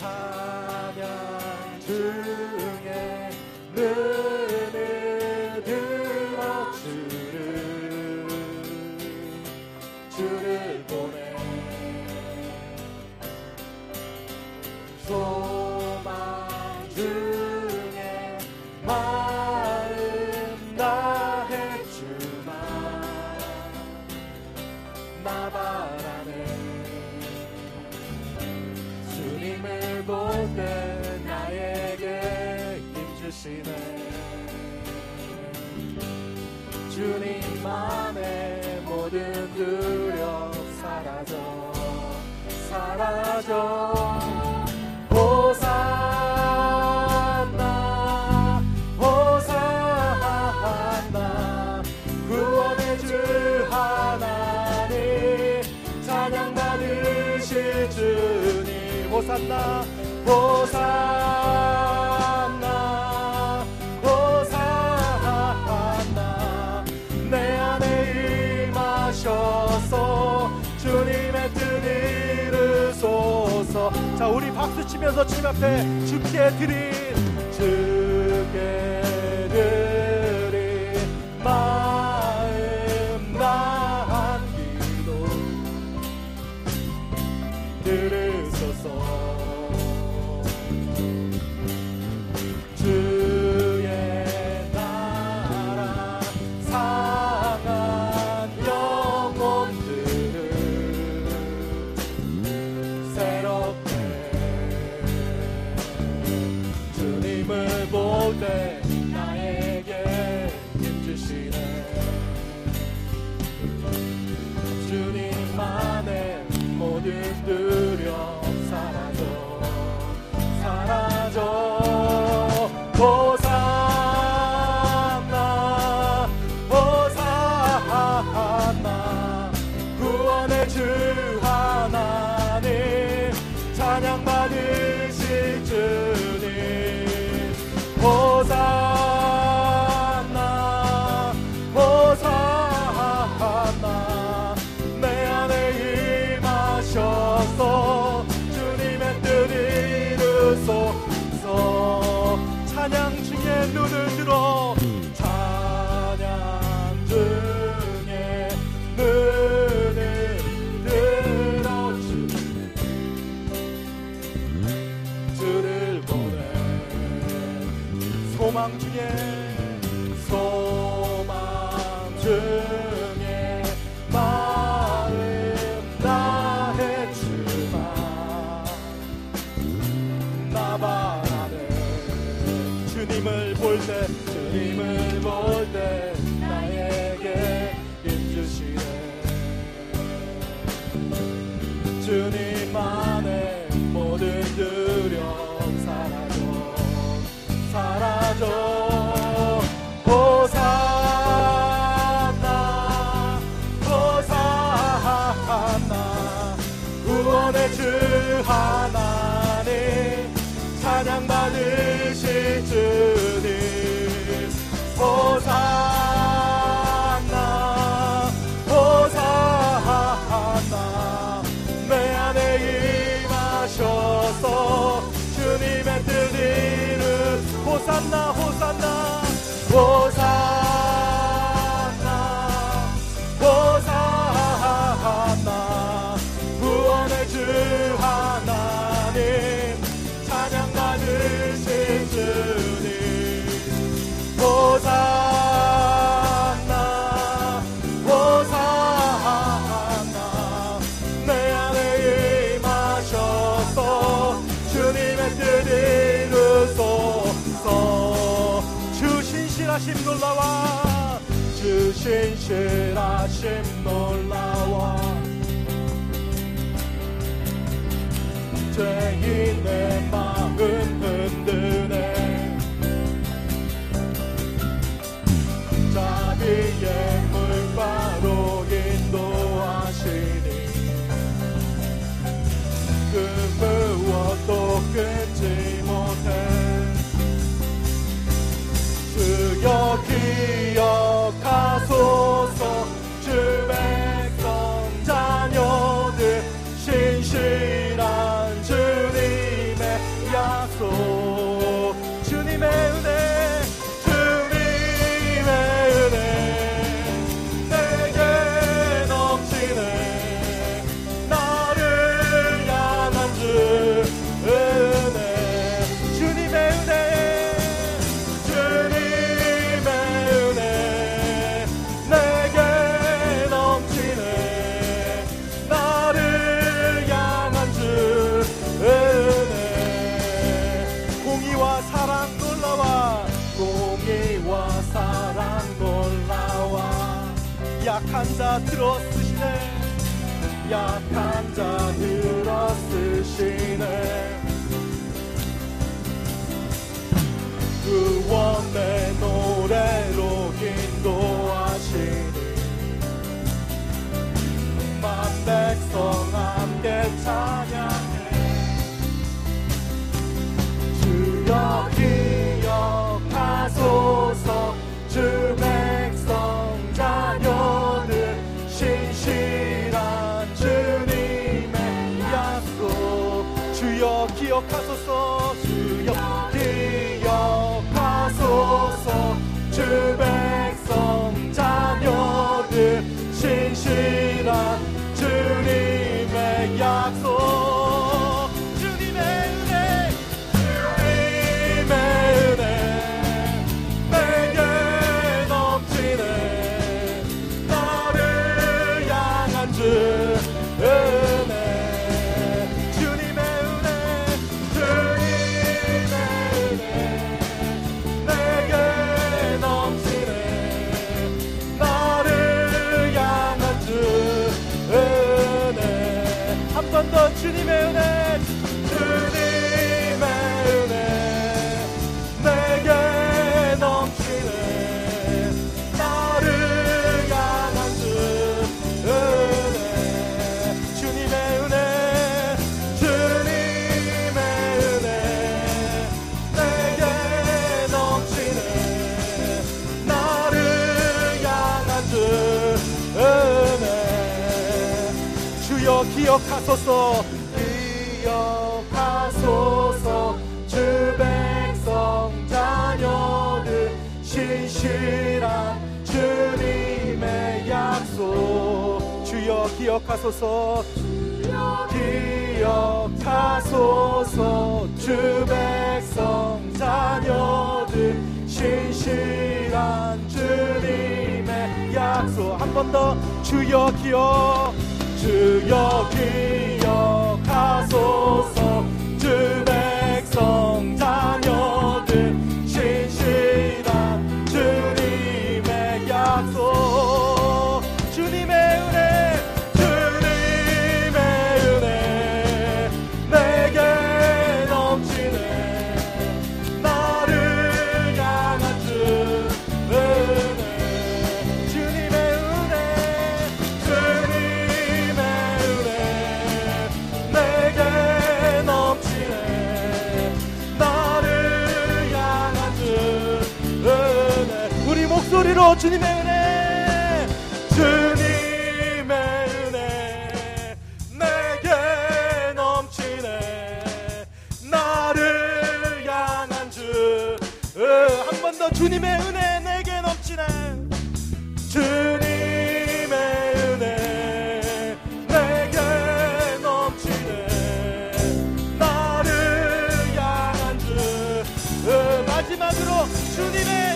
time. 찾아 하시면서 주님 앞에 주께 드리 leggere 주님을 볼 때 주님을 볼때. 신실하심 놀라워. 죄인의 I'll. 신실한 주님의 약속 주여 기억하소서. 주여 기억하소서. 주 백성 자녀들 신실한 주님의 약속. 한 번 더. 주여 기억. 주여 기억하소서. 주 것으로 주님의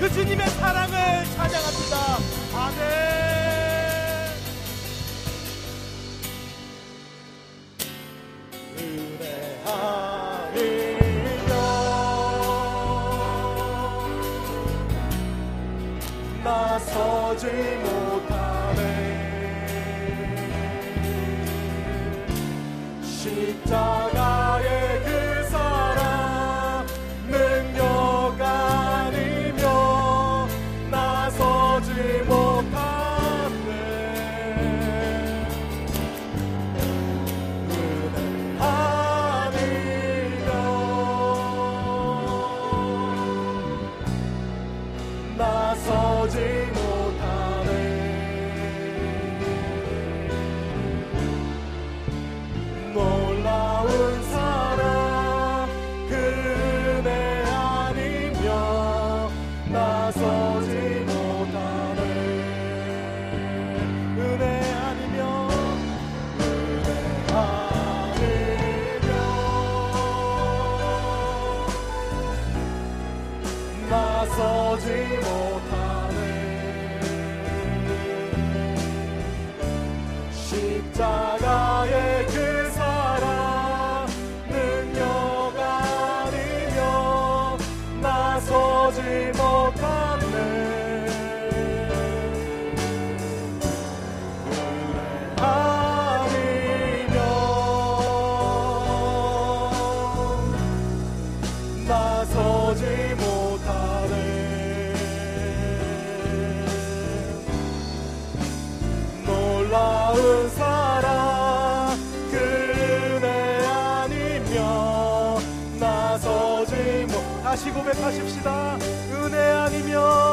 그 주님의 사랑 다시 고백하십시다. 은혜 아니면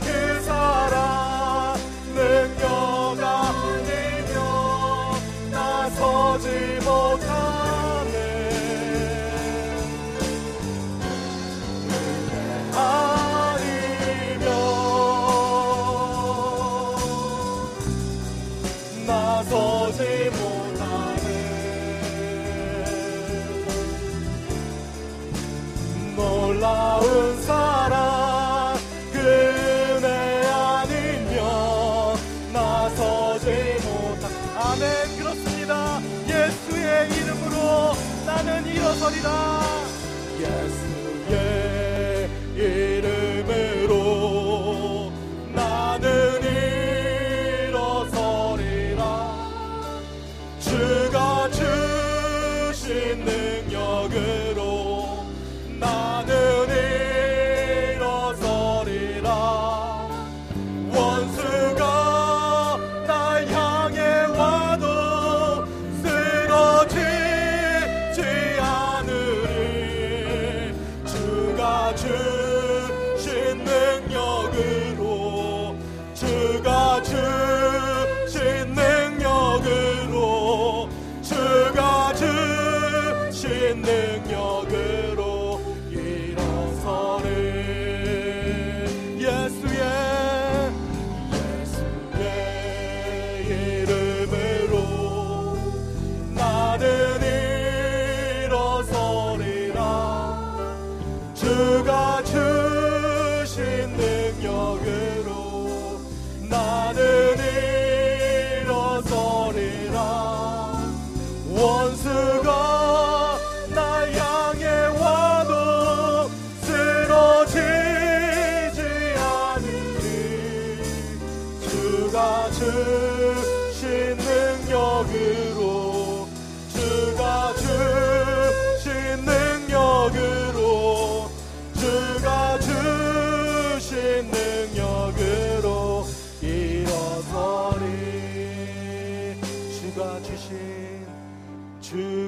그 사랑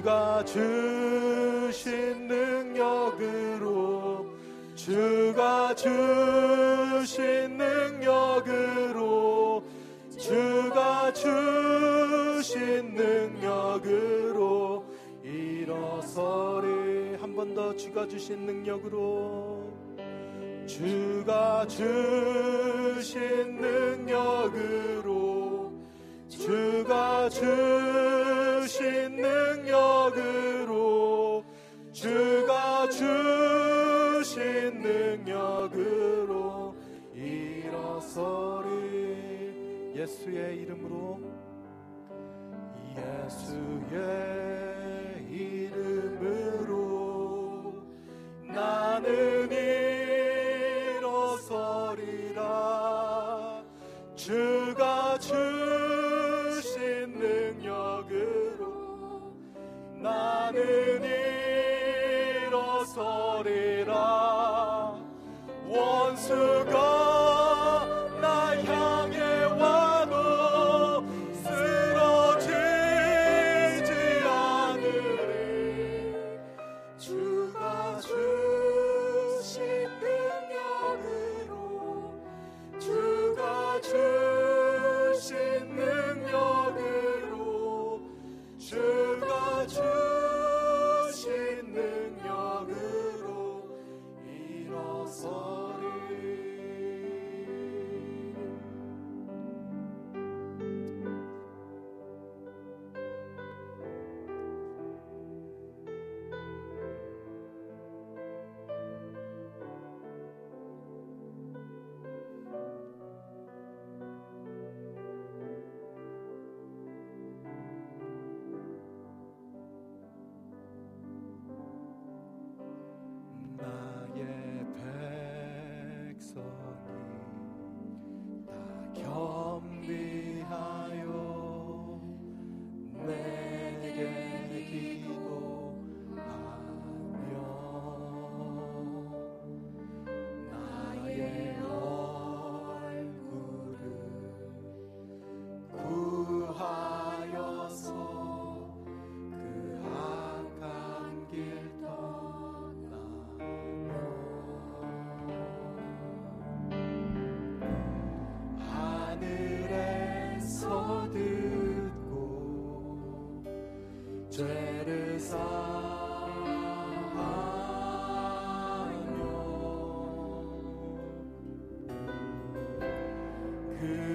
주가 주신 능력으로 주가 주신 능력으로 주가 주신 능력으로 일어서리. 한 번 더 주가 주신 능력으로. 주가 주신 능력으로 주가 주신 능력으로 주가 주신 능력으로 일어서리. 예수의 이름으로. 예수의 이름으로 나는 일어서리라. 주 나는 일어서리라. 원수가 could.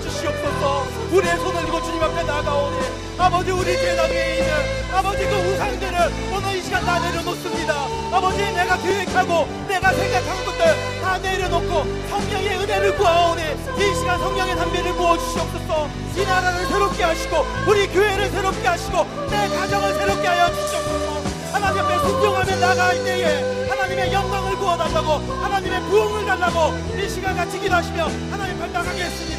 주시옵소서. 우리의 손을 들고 주님 앞에 나가오니 아버지 우리 재단 위에 있는 아버지 그 우상들을 오늘 이 시간 다 내려놓습니다. 아버지 내가 계획하고 내가 생각한 것들 다 내려놓고 성령의 은혜를 구하오니 이 시간 성령의 담비를 부어주시옵소서. 이 나라를 새롭게 하시고 우리 교회를 새롭게 하시고 내 가정을 새롭게 하여 주시옵소서. 하나님 앞에 순종하며 나갈 때에 하나님의 영광을 구워달라고 하나님의 부흥을 달라고 이 시간 같이 기도하시며 하나님 앞에 나가겠습니다